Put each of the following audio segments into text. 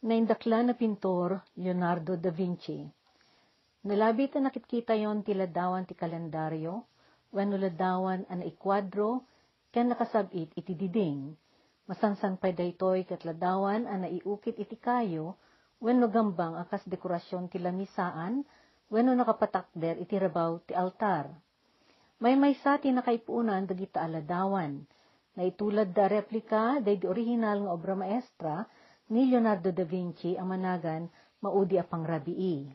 Naindakla na pintor, Leonardo da Vinci. Nalabit na nakitkita yon ti ladawan ti kalendaryo, wenno ladawan an ikwadro, ken nakasabit iti diding. Masansan pay daytoy ket ladawan an naiukit iti kayo, wenno gambang akas dekorasyon ti lamisaan, wenno nakapatakder iti rabaw ti altar. May maysa ti nakaipunan dagita aladawan, na itulad da replika day di original nga obra maestra, ni Leonardo da Vinci ang managan maudi a pangrabii.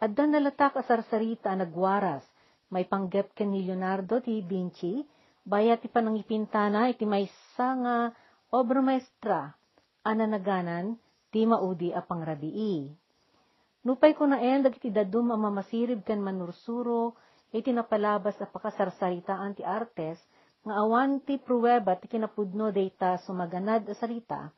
Adda nalatak a sarsarita nagwaras, may panggep ken ni Leonardo ti Vinci, bayat ti panangipintana iti may nga obra maestra, ananaganan ti maudi a pangrabii. Nupay ko na en dagiti dadum a mamasirib ken manursuro, iti napalabas a pakasarsaritaan ti artes, nga awan ti pruweba ti kinapudno data sumaganad a sarita,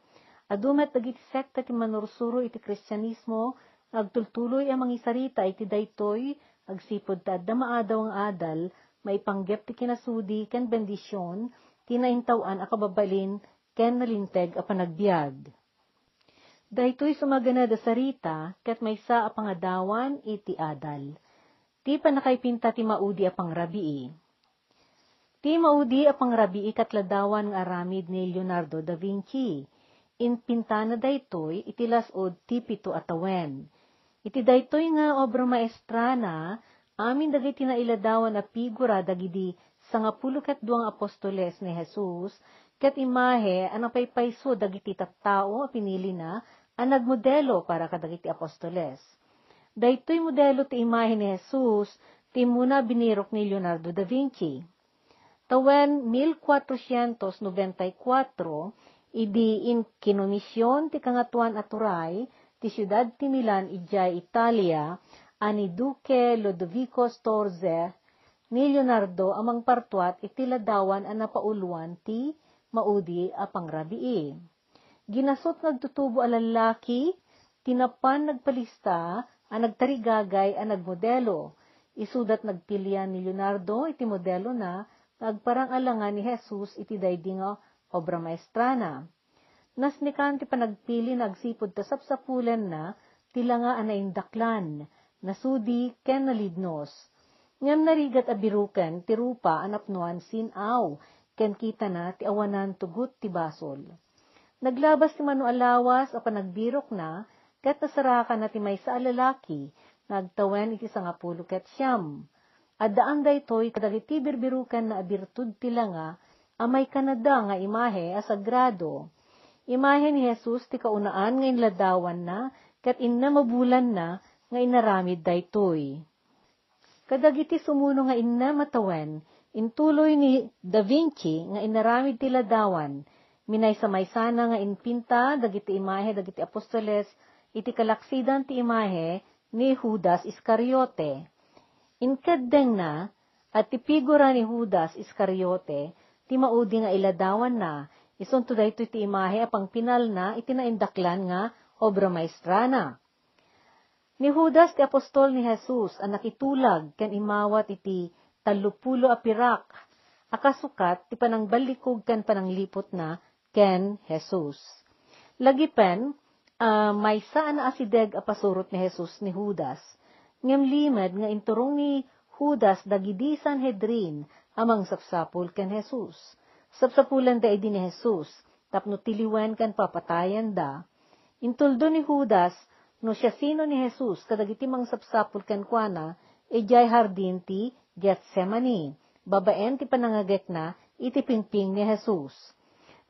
Adumet dagiti sekta ti manursuro iti kristyanismo, agtultuloy ang mangisarita iti daytoy, agsipod ta adda maadaw ang adal, maipanggep ti kinasudi ken bendisyon, tinaintawan a kababalin ken nalinteg a panagbiag. Daytoy sumagana da sarita, ket maysa a pangadawan iti adal. Ti panakaipinta ti maudi a pangrabii. Ti maudi a pangrabii katladawan nga aramid ni Leonardo da Vinci in pintana daytoy iti lasod ti pito atawen. Iti daytoy nga obra maestra na amin dagiti nailadawan a figura dagidi sangapulo ket duang apostoles ni Jesus ket imahe ang napaypayso dagiti tattao pinili na ang nagmodelo para kadagiti apostoles. Daytoy modelo ti imahe ni Jesus ti muna binirok ni Leonardo da Vinci. Tawen 1494 idi in kinomisyon ti kangatuan aturay ti siyudad ti Milan ijay Italia ani Duque Lodovico Storze ni Leonardo amang partuat iti ladawan a napauluan ti maudi a pangrabii. Ginasot nagtutubo a lalaki, tinapan nagpalista a nagtarigagay a nagmodelo. Isudat nagpilian ni Leonardo iti modelo na nagparang alangan ni Jesus iti daydinga obra maestrana. Nas ni kanti panagpili nagsipod ta sapsapulan na, tila nga anaindaklan, nasudi ken nalidnos. Ngam narigat abiruken, ti rupa anapnuan sinaw, ken kita na ti awanan tugut ti basol. Naglabas ti manu alawas a panagbirok na, ket nasarakan na ti may sa alalaki, nagtawen iti sangapulo ket siyam. Addaan daytoy kadagiti birbirukan na abirtud tila nga, amay kanada nga imahe a sagrado. Imahe ni Jesus ti kaunaan nga inladawan na, kat inna mabulan na, nga inaramid daytoy. Kadagiti sumuno nga inna matawen, intuloy ni Da Vinci nga inaramid ti ladawan, minay sa sana nga inpinta, dagiti imahe, dagiti apostoles, iti kalaksidan ti imahe ni Judas Iscariote. Inkadeng na, at ti figura ni Judas Iscariote, ti maudi nga iladawan na, isunto dayto ti imahe apang pinal na itinaindaklan nga obra maestra na. Ni Judas ti apostol ni Jesus ang nakitulag ken imawat iti talupulo a pirak, akasukat ti panangbalikog ken pananglipot na ken Jesus. Lagipen, uh, may saan na asideg a pasurot ni Jesus ni Judas, ngem limed nga inturong ni Judas dagidi Sanhedrin amang sapsapul ken Jesus. Sapsapulan da idi ni Jesus, tapno tiliwen kan papatayan da. Intuldo ni Judas, no siya sino ni Jesus, kadagiti mang sapsapul ken kuana, ejay hardin ti Gethsemane, babaen ti panangagek na, iti pingping ni Jesus.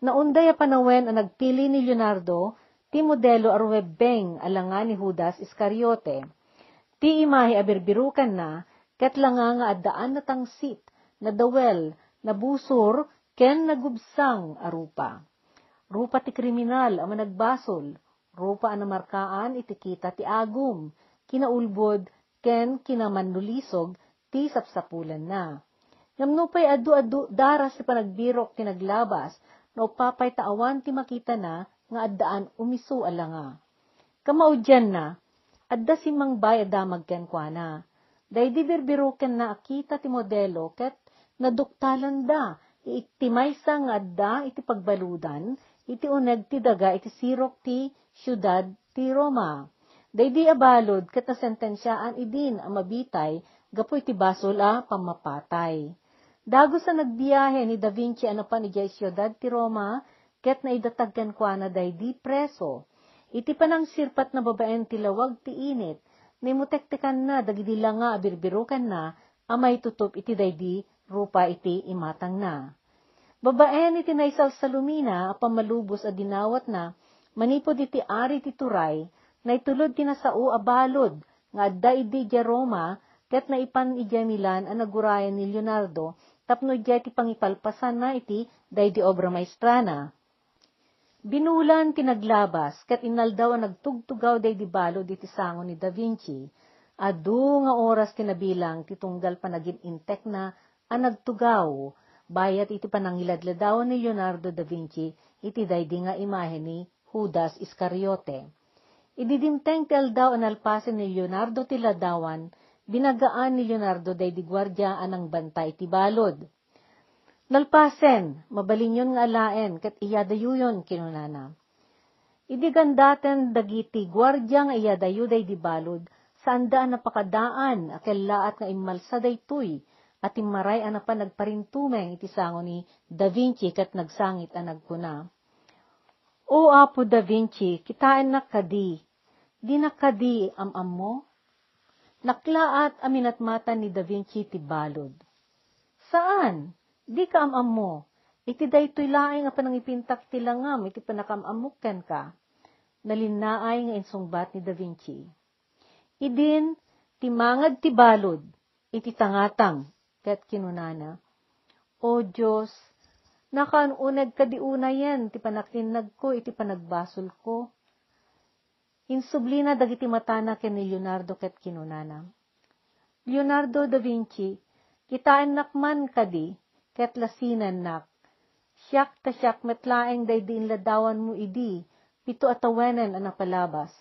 Naunday a panawen ang nagpili ni Leonardo, ti modelo arwebeng alangan ni Judas Iscariote. Ti imahe abirbirukan na, ket langa nga addaan na tangsit, na dawel, na busor, ken nagubsang arupa. Rupa ti kriminal ang nagbasol, rupa ang namarkaan iti kita ti agum, kinaulbod, ken kinamanlulisog, ti sapsapulan na. Ngamnupay adu-adu daras si panagbirok ti naglabas, no papay taawan ti makita na, nga addaan umisu alanga. Kamaudyan na, adda si mangbay adamag ken kwa na. Daydi birbiruken na akita ti modelo ket naduktalan da, iti maysa nga adda iti pagbaludan, iti uneg ti daga iti sirok ti syudad ti Roma. Daydi abalod ket nasentensyaan idin a mabitay gapu iti basol a pamapatay. Dago sa nagbiyahe ni Da Vinci ano pa ni Jay syudad ti Roma, ket naidatag ken kuana daydi preso. Iti panang sirpat na babaen ti lawag ti init, nimutektekan na dagidi nga abirbirukan na, amay tutup iti daydi rupa iti imatang na. Babaen iti naisal sa lumina, pamalubos a dinawat na, manipod iti ari ti turay, na itulod tinasao abalod, nga adda idi Roma, ket naipan ija Milan a nagurayan ni Leonardo, tapno ija ti pangipalpasan na iti daydi obra maestrana. Binulan tinaglabas, ket inaldaw ang nagtugtugaw day di balo di sango ni Da Vinci. Adu nga oras tinabilang titunggal panagin intek na ang nagtugaw, bayat iti panangiladladawan ni Leonardo da Vinci, iti daydi nga imahe ni Judas Iscariote. Ididimteng tel daw ang ni Leonardo ti ladawan, binagaan ni Leonardo day di gwardya anang bantay ti balod. Nalpasen, mabalinyon nga alaen, kat iyadayuyon kinunana. Idi gandaten dagiti gwardya nga iyadayu day di balod, saan daan napakadaan, akelaat nga imalsa daytoy, at imaray ana pa nagparintumeng iti sango ni Da Vinci kat nagsangit ang nagkuna. O Apo Da Vinci, kitain na kadi, di na kadi am-am mo? Naklaat aminat mata ni Da Vinci ti balod. Saan? Di ka amam mo. Iti daytoy laing nga panangipintak ti langam, iti panakamamukken ka. Nalinaay nga insungbat ni Da Vinci. Idin, ti mangad ti balod, iti tangatang, ket kinunana. O Diyos, nakaanunag ka di una yan, ti panakinag ko, iti panagbasol ko. Insublina dagiti matana ken ni Leonardo ket kinunana. Leonardo da Vinci, kitaan nakman kadi, ket lasinan nak. Siyak ta siyak metlaeng day din ladawan mo idi, pito atawenan ang napalabas.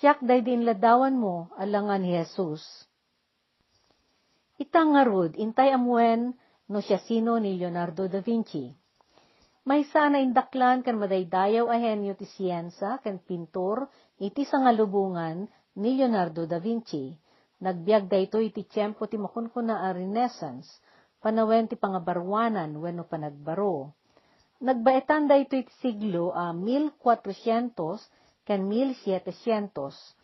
Siyak day din ladawan mo, alangan ni Jesus. Itangarod, intay amuen, no siya sino ni Leonardo da Vinci. May sana indaklan kan madaydayaw ahenyo ti siyensa kan pintor iti sangalubungan ni Leonardo da Vinci. Nagbiag dayto iti tiyempo ti makunkuna a Renaissance, panawen ti pangabarwanan wenno panagbaro. Nagbaetan da ito iti siglo a uh, 1400 ken 1700.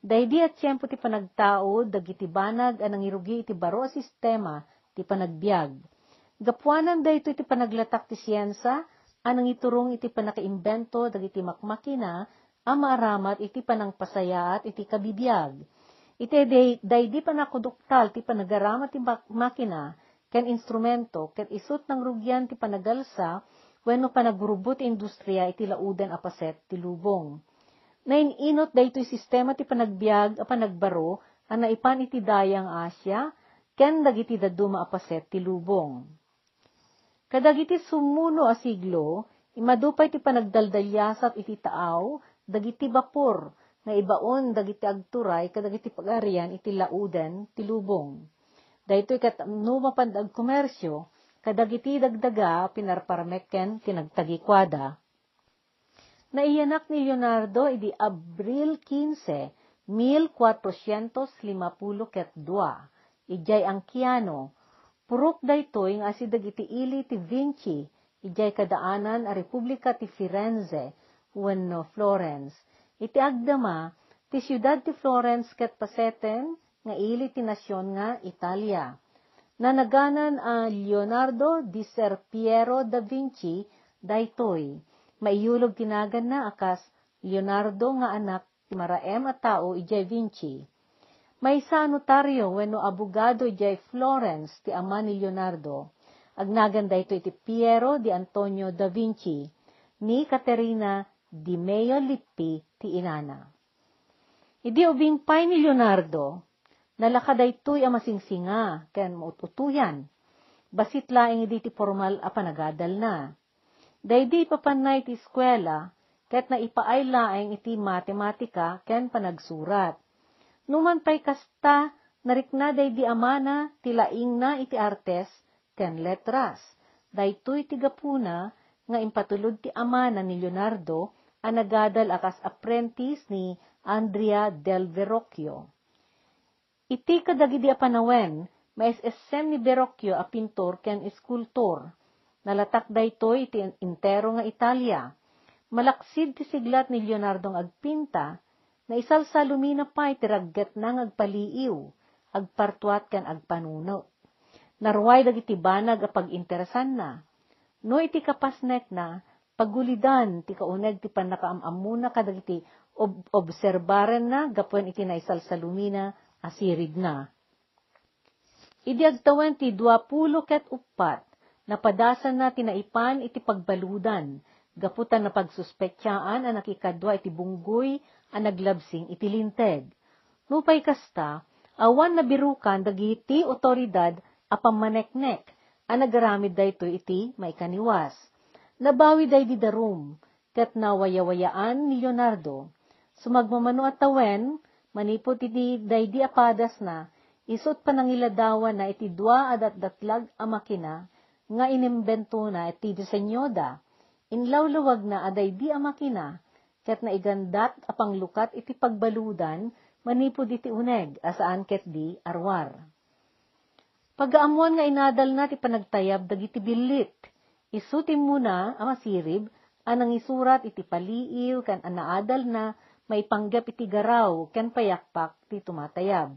Daydi at siyempo ti panagtao, dagiti banag anang irugi iti baro a sistema ti panagbiag. Gapuanan da ito iti panaglatak ti siyensa, anang iturong iti panakaimbento dagiti makmakina, a maaramat iti panangpasayaat iti kabibiyag. Iti day, daydi panakuduktal ti panagaramat ti makina, ken instrumento, ket isut ng rugyan ti panagalsa, wenno panagrubot industriya iti lauden apaset ti lubong. Naininot daytoy sistema ti panagbiag a panagbaro a naipan iti dayang Asya, ken dagiti daduma apaset ti lubong. Kadagiti sumuno a siglo, imadupay ti panagdaldalyasat iti taaw, dagiti bapor, nga ibaon dagiti agturay kadagiti pagarian iti lauden ti lubong Daytoy kat no mapandag komersyo, kadagiti dagdaga pinarparmeken tinagtagikwada. Naiyanak ni Leonardo idi Abril 15, 1452 ket dua, ijay ang kiano, purok daytoy nga si dagiti ili ti Vinci, ijay kadaanan a Republika ti Firenze, wenno Florence. Iti agdama, ti siyudad ti Florence ket paseten, nga ili ti nasyon nga Italia. Nanaganan a Leonardo di Ser Piero da Vinci daytoy. Maiyulog tinagan na akas Leonardo nga anak maraem a tao ijay Vinci. May sa notaryo wenno abogado ijay Florence ti ama ni Leonardo. Agnagan daytoy ti Piero di Antonio da Vinci ni Caterina di Meo Lippi ti inana. Idi ubing pay ni Leonardo, nalakaday tuy a masingsinga, ken maututuyan. Basit laing iti ti formal a panagadal na. Daydi papanay ti eskwela, ket na ipaay laing iti matematika ken panagsurat. Numan pay kasta, narikna daydi amana, ti laing na iti artes, ken letras. Daytoy ti gapuna, nga impatulod ti ama na ni Leonardo ang nagadal akas apprentice ni Andrea del Verrocchio. Iti kadagidi a panawen, maisesem ni Verrocchio a pintor ken eskultor. Nalatak daytoy iti intero nga Italia. Malaksid ti siglat ni Leonardo ng agpinta, na isal sa lumina pa iti ragget nang agpaliiw, agpartuat kan agpanuno. Narway dagiti banag a pag-interesan na. No iti kapasnek na, pagulidan ti kauneg ti panakaamamuna kadagiti ob obserbaren na gapwen iti naisal sa lumina asirig na. Idi agtawan ti 20 ket upat, napadasan na tinaipan iti pagbaludan, gaputan na pagsuspektyaan ang nakikadwa iti bunggoy ang naglabsing iti linteg. Nupay kasta, awan na birukan dagiti otoridad a pamaneknek, ang nagaramid dayto iti maikaniwas. Nabawi day di darum, ket nawayawayaan ni Leonardo. Sumagmamano at tawen, manipot iti day di apadas na, isot panangiladawan na iti dua adat datlag a makina, nga inimbento na iti disenyoda, inlawlawag na aday di a makina, ket na igandat apang lukat iti pagbaludan, manipod iti uneg, asaan ket di arwar. Pagaamuan nga inadal na ti panagtayab dagiti bilit, isutim muna ang masirib, anang isurat iti paliiw kan anaadal na maipanggap iti garaw ken payakpak ti tumatayab.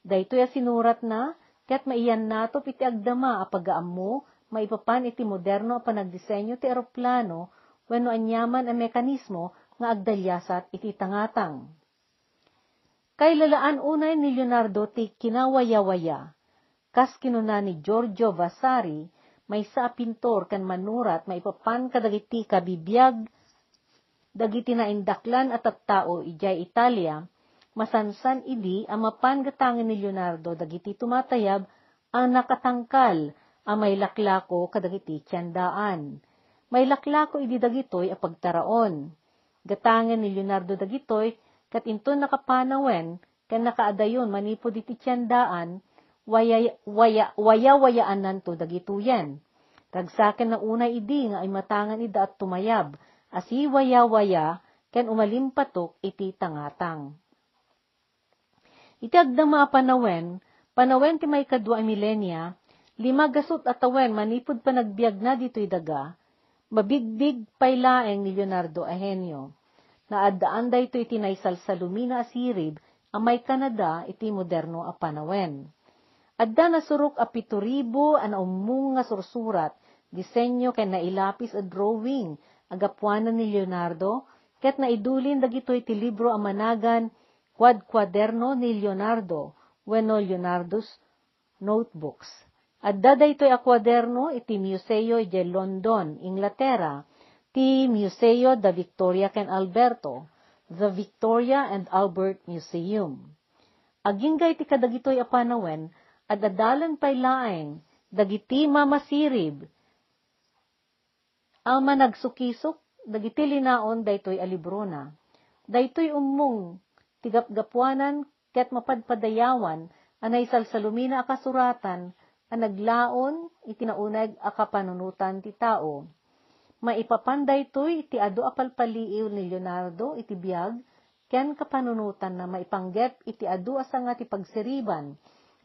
Dayto ya sinurat na, ket maiyan nato iti agdama a pagaammo, maipapan iti moderno a panagdisenyo ti eroplano, wenno anyaman a mekanismo nga agdalyasat iti tangatang. Kay lalaan unay ni Leonardo ti kinawayawaya, kas kinuna ni Giorgio Vasari, may sa pintor kan manurat maipapan kadagiti kabibiyag dagiti na indaklan at tattao ijay Italia, masansan idi ang mapan gatangin ni Leonardo dagiti tumatayab ang nakatangkal ang may laklako kadagiti tiyandaan. May laklako idi dagitoy a pagtaraon. Gatangin ni Leonardo dagitoy kat into nakapanawen kan nakaadayon manipod iti tiyandaan waya, waya, waya wayaan nanto dagituyan. Tagsaken na una idi nga ay matangan ida at tumayab, asi waya waya, ken umalimpatok iti tangatang. Iti agdama panawen, panawen ti may kadwa milenya, lima gasot at awen manipod pa nagbiag na dito'y daga, mabigbig paylaeng ni Leonardo Ahenyo. Naadaan da ito iti naisal sa lumina asirib, amay Canada iti moderno a panawen. Adda na surok a pituribo an umung nga sursurat, disenyo ken nailapis a drawing, agapuanan ni Leonardo, ket naidulin dagito iti libro a managan quad quaderno ni Leonardo, wenno Leonardo's notebooks. Adda daytoy a kwaderno iti Museo de London, Inglaterra, ti Museo da Victoria ken Alberto, the Victoria and Albert Museum. Agingga iti kadagitoy a panawen, at adalan pay laeng, dagiti mamasirib. Ang managsukisok, dagiti linaon daytoy alibrona. Daytoy umong, tigapgapuanan, ket mapadpadayawan, anay salsalumina akasuratan, ang naglaon, itinaunag akapanunutan ti tao. Maipapanday to'y iti ado apalpaliiw ni Leonardo iti biyag, ken kapanunutan na maipanggep iti ado asa ti pagsiriban,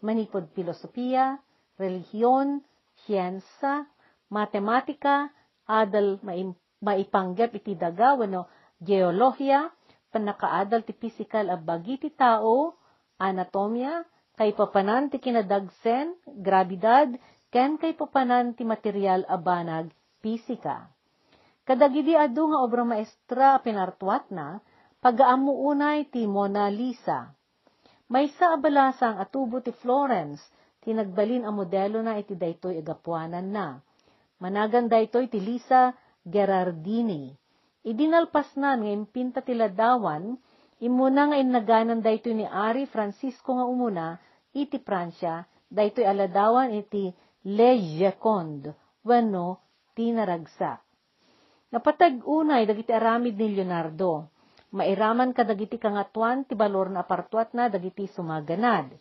manipod filosofiya, relihiyon, siyensa, matematika, adal maipanggep iti daga, wano geolohiya, panakaadal ti physical a bagi ti tao, anatomya, kay papanan ti kinadagsen, grabidad, ken kay papanan ti material a banag, pisika. Kadagidi adu nga obra maestra pinartuat na, pagaamu unay ti Mona Lisa. May sa abalasang atubo ti Florence, tinagbalin ang modelo na iti daytoy agapuanan na. Managan daytoy ti Lisa Gerardini. Idinalpas na nga impinta ti ladawan, imuna nga innaganan daytoy ni Ari Francisco nga umuna, iti Pransya, daytoy aladawan iti Le Jeconde, wano tinaragsak. Napatag unay dagiti aramid ni Leonardo, mairaman ka dagiti kangatuan ti balor na apartuat na dagiti sumaganad.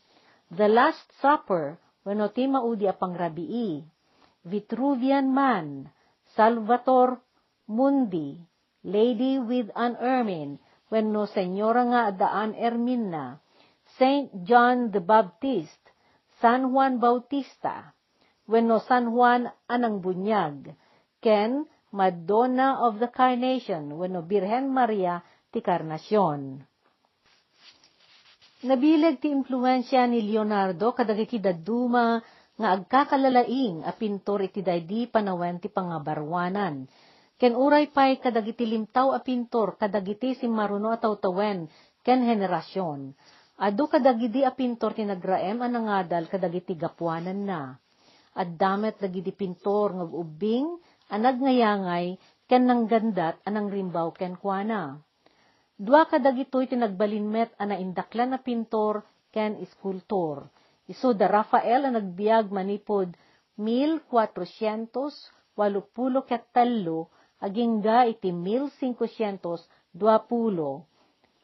The Last Supper, wano ti maudi apang rabii. Vitruvian Man, Salvator Mundi, Lady with an Ermine, wenno Senyora nga daan Ermina, Saint John the Baptist, San Juan Bautista, wenno San Juan anang bunyag, ken Madonna of the Carnation, wenno Birhen Maria ti Carnacion. Nabileg ti impluensya ni Leonardo kadagiti daduma nga agkakalalaing a pintor iti daydi panawen ti pangabarwanan. Ken uray pay kadagiti limtaw a pintor kadagiti si maruno a tawtawen ken henerasyon. Adu kadagidi a pintor ti nagraem a nangadal kadagiti gapuanan na. At damet dagiti pintor nga ubing a nagnayangay ken nang gandat anang rimbaw ken kuana. Dua kadagitoy ti nagbalinmet a naindaklan na pintor ken iskultor Iso da Rafael ang nagbiag manipod 1480 ket talo agingga iti 1520.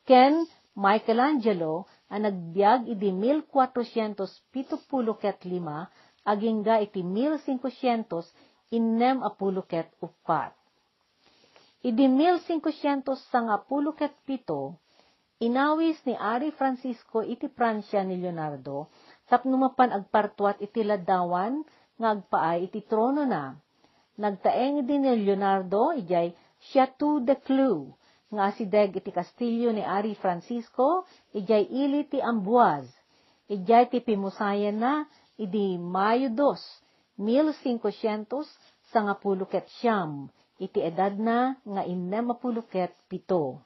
Ken Michelangelo ang nagbiag iti 1470 ket lima agingga iti 1500 innem apulo ket upat. Idi 1500 sangapulo ket pito, inawis ni Ari Francisco iti Pransya ni Leonardo Tapno mapan agpartuat iti ladawan, nga agpaay iti trono na. Nagtaeng din ni Leonardo, ijay Chateau de Clou, nga asideg iti kastilyo ni Ari Francisco, ijay ili ti Ambuaz. Ijay ti pimusayan na, idi Mayo 2, 1500, sangapuluket siyam, iti edad na nga innemapuluket pito.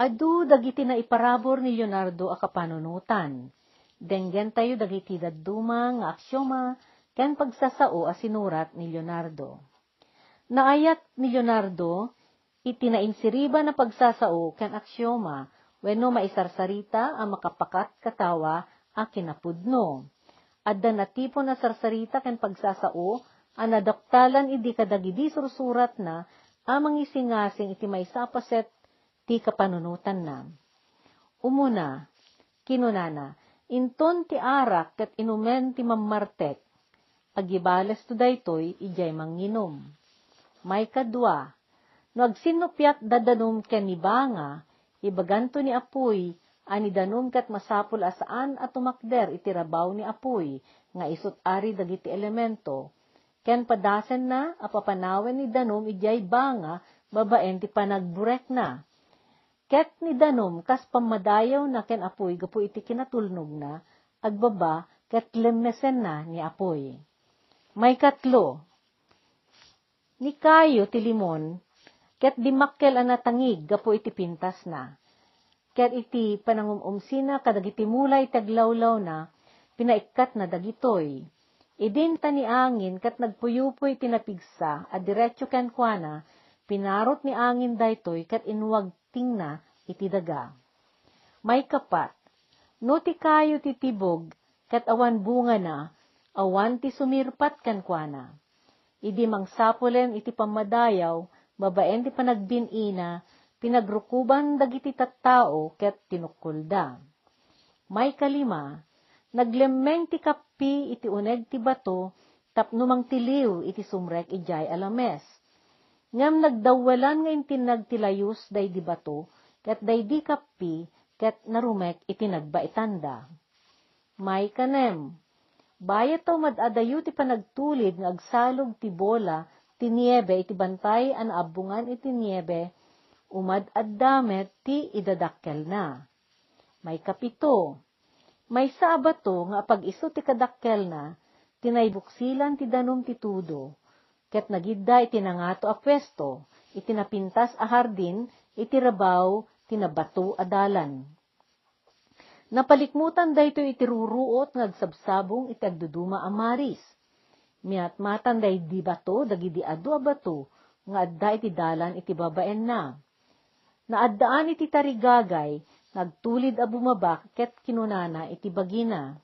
Adu dagiti na iparabor ni Leonardo a kapanunutan. Denggen tayo dagiti dadduma nga aksyoma ken pagsasao a sinurat ni Leonardo. Naayat ni Leonardo iti nainsiriba na pagsasao ken aksyoma wenno maisarsarita a makapakat katawa a kinapudno. Adda natipo na sarsarita ken pagsasao a nadoktalan idi kadagidi sursurat na amang isingasing iti may sapaset ti kapanunutan na. Umuna, kinunana, inton ti arak kat inumen ti mamartek, agibales to daytoy ijay manginom. May kadwa, no agsinupyat dadanum ken ni banga, ibaganto ni apuy, ani danum kat masapul asaan at tumakder itirabaw ni apuy, nga isut ari dagiti elemento, ken padasen na apapanawen ni danum ijay banga, babaen ti panagburek na, Ket ni danom kas pamadayaw na ken apoy gapu iti kinatulnog na, agbaba ket lemesen na ni apoy. May katlo, ni kayo ti limon, ket dimakkel anatangig gapu iti pintas na. Ket iti panangumumsina kadagiti mulay taglawlaw na, pinaikat na dagitoy. Idin ni angin kat nagpuyupoy tinapigsa, a diretso ken kuana, pinarot ni angin daytoy kat inwag ting na iti daga. May kapat, no ti kayo ti tibog, kat awan bunga na, awan ti sumirpat kankwana. Idi mangsapulen iti pamadayaw, babaen ti panagbinina, pinagrukuban dagiti tattao ket tinukkulda. May kalima, naglemmeng ti kapi iti uneg ti bato, tapno mang tiliw iti sumrek ijay alames ngam nagdawalan nga intinag tilayus day di bato, ket day di kapi, ket narumek iti nagbaitanda. May kanem, bayat taw madadayo ti panagtulid nga agsalog ti bola, ti niebe iti bantay an abungan iti niebe, umad addamet ti idadakkel na. May kapito, may sabato nga pag iso ti kadakkel na, tinaybuksilan ti danom ti tudo, ket nagidda iti nangato a pwesto, iti napintas a hardin, iti rabaw, tinabato adalan. Napalikmutan dayto iti ruruot ngagsabsabong iti agduduma a maris. Miat matan day di bato, dagidi adu a bato, nga adda iti dalan iti babaen na. Naaddaan iti tarigagay, nagtulid a bumabak, ket kinunana iti bagina.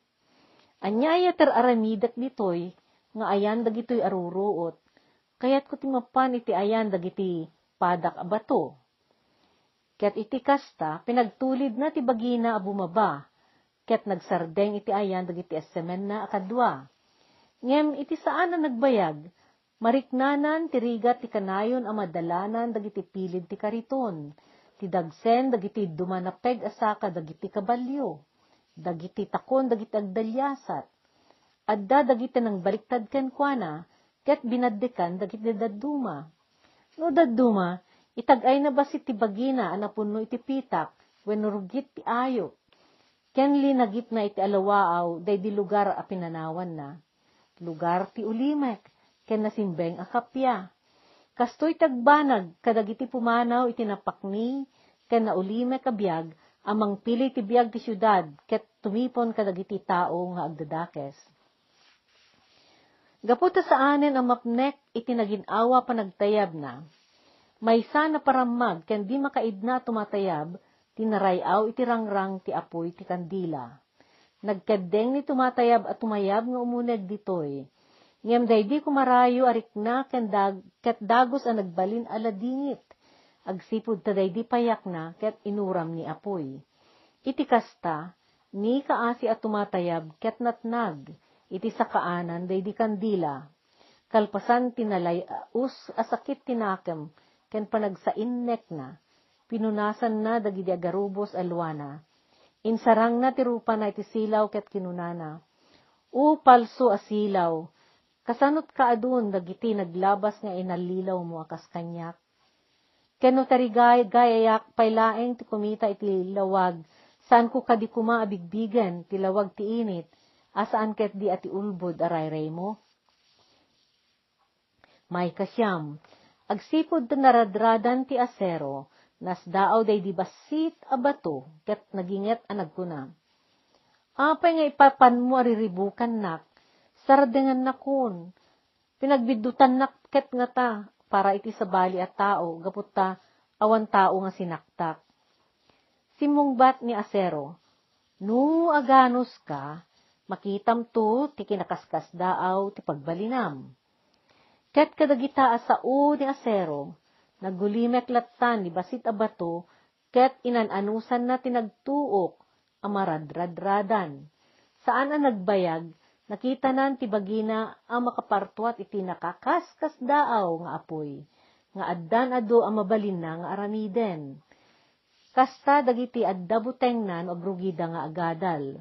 Anyaya ter aramidak ditoy, nga ayan dagitoy aruruot, Kayat ko timapan iti ayan dagiti padak abato. Ket iti kasta, pinagtulid na ti bagina a bumaba, ket nagsardeng iti ayan dagiti esemen na akadwa. Ngem iti saan na nagbayag, mariknanan ti rigat ti kanayon a madalanan dagiti pilid ti kariton, ti dagsen dagiti dumanapeg asaka dagiti kabalyo, dagiti takon dagiti agdalyasat, adda dagiti nang baliktad ken kuana, ket binaddekan dagiti dadduma. No dadduma, itagay na ba si tibagina anapunno iti pitak, wenurgit ti ayo. Ken linagip na iti alawaaw, day di lugar a pinanawan na lugar ti ulimek, ken nasimbeng akapya. Kastoy tagbanag, kadagiti pumanaw iti napakni, ken naulimek abiyag, amang pili ti biyag ti syudad, ket tumipon kadagiti tao nga agdadakes. Gaputa sa anen ang mapnek iti naginawa pa nagtayab na. May sana paramag ken di makaidna tumatayab, tinarayaw iti rangrang ti apoy ti kandila nagkadeng ni tumatayab at tumayab nga umuneg ditoy. Ngem day di kumarayo arik na dag, ket dagos ang nagbalin aladingit. Agsipod ta day di payak na ket inuram ni apoy. Iti kasta, ni kaasi at tumatayab ket natnag, iti sa kaanan day di kandila. Kalpasan tinalay us asakit tinakem, ken panagsainnek na, pinunasan na dagidi agarubos alwana, Insarang na tirupa na iti silaw ket kinunana. U palso asilaw, kasanot ka adun dagiti naglabas nga inalilaw mo akas kanyak. Keno tarigay gayayak pailaeng ti kumita iti lawag, saan ko kadi kuma abigbigan ti lawag ti init, asaan ket di ati ulbod aray mo? May kasyam, agsipod naradradan ti asero, nas daaw day di basit abato, ket naginget anag ko na. Apay nga ipapan mo ariribukan nak, sardengan na kun, pinagbidutan nak ket nga ta, para iti sa bali at tao, gapot ta, awan tao nga sinaktak. Simungbat ni Asero, no aganos ka, makitam to, ti kinakaskas daaw, ti pagbalinam. Ket kadagita asao ni Asero, Nagulimek latan ni basit abato, ket inananusan na tinagtuok, amaradradradan. Saan ang nagbayag, nakita nan ti bagina ang makapartuat iti nakakaskas daaw nga apoy, nga addan ado ang mabalin na nga aramiden. Kasta dagiti adda buteng nan abrugida nga agadal.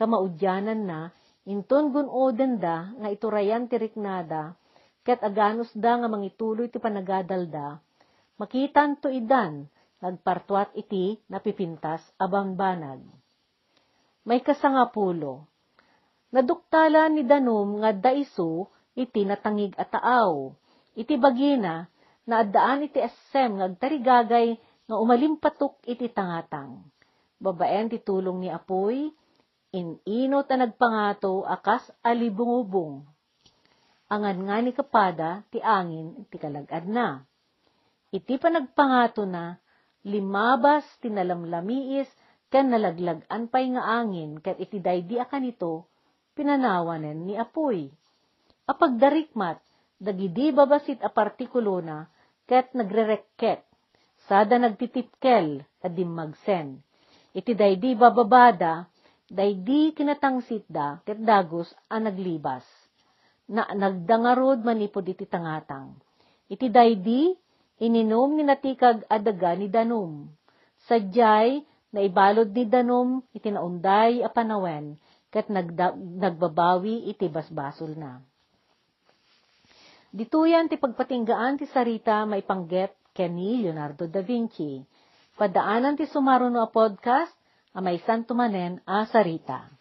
Kamaudyanan na, inton gunoden da nga iturayan ti riknada, ket aganos da nga mangituloy ti panagadal da, Makitan to idan, nagpartuat iti napipintas abang banag. May kasangapulo. Naduktala ni Danom nga daiso iti natangig ataaw. Iti bagina na addaan iti asem ngagtarigagay nga umalimpatok iti tangatang. Babaen ti tulong ni Apoy, inino ta nagpangato akas alibungubong. Angan nga ni kapada ti angin ti kalagad na Iti panagpangato na, limabas tinalamlamiis, ken nalaglagan pay nga angin, ket iti daydi akanito, pinanawanen ni apoy. Apagdarikmat, dagidi babasit a partikulo na, ket nagrerekket, sada nagtitipkel, adim magsen. Iti daydi bababada, daydi kinatangsit da, ket dagos a naglibas. Na nagdangarod manipod iti tangatang. Iti daydi, ininom ni natikag adaga ni Danom. Sadyay, na ibalod ni Danom, itinaunday a panawen, kat nagda, nagbabawi iti basbasol na. Dituyan ti pagpatinggaan ti sarita may pangget keni Leonardo da Vinci. Padaanan ti sumaro no a podcast, a may santumanen a sarita.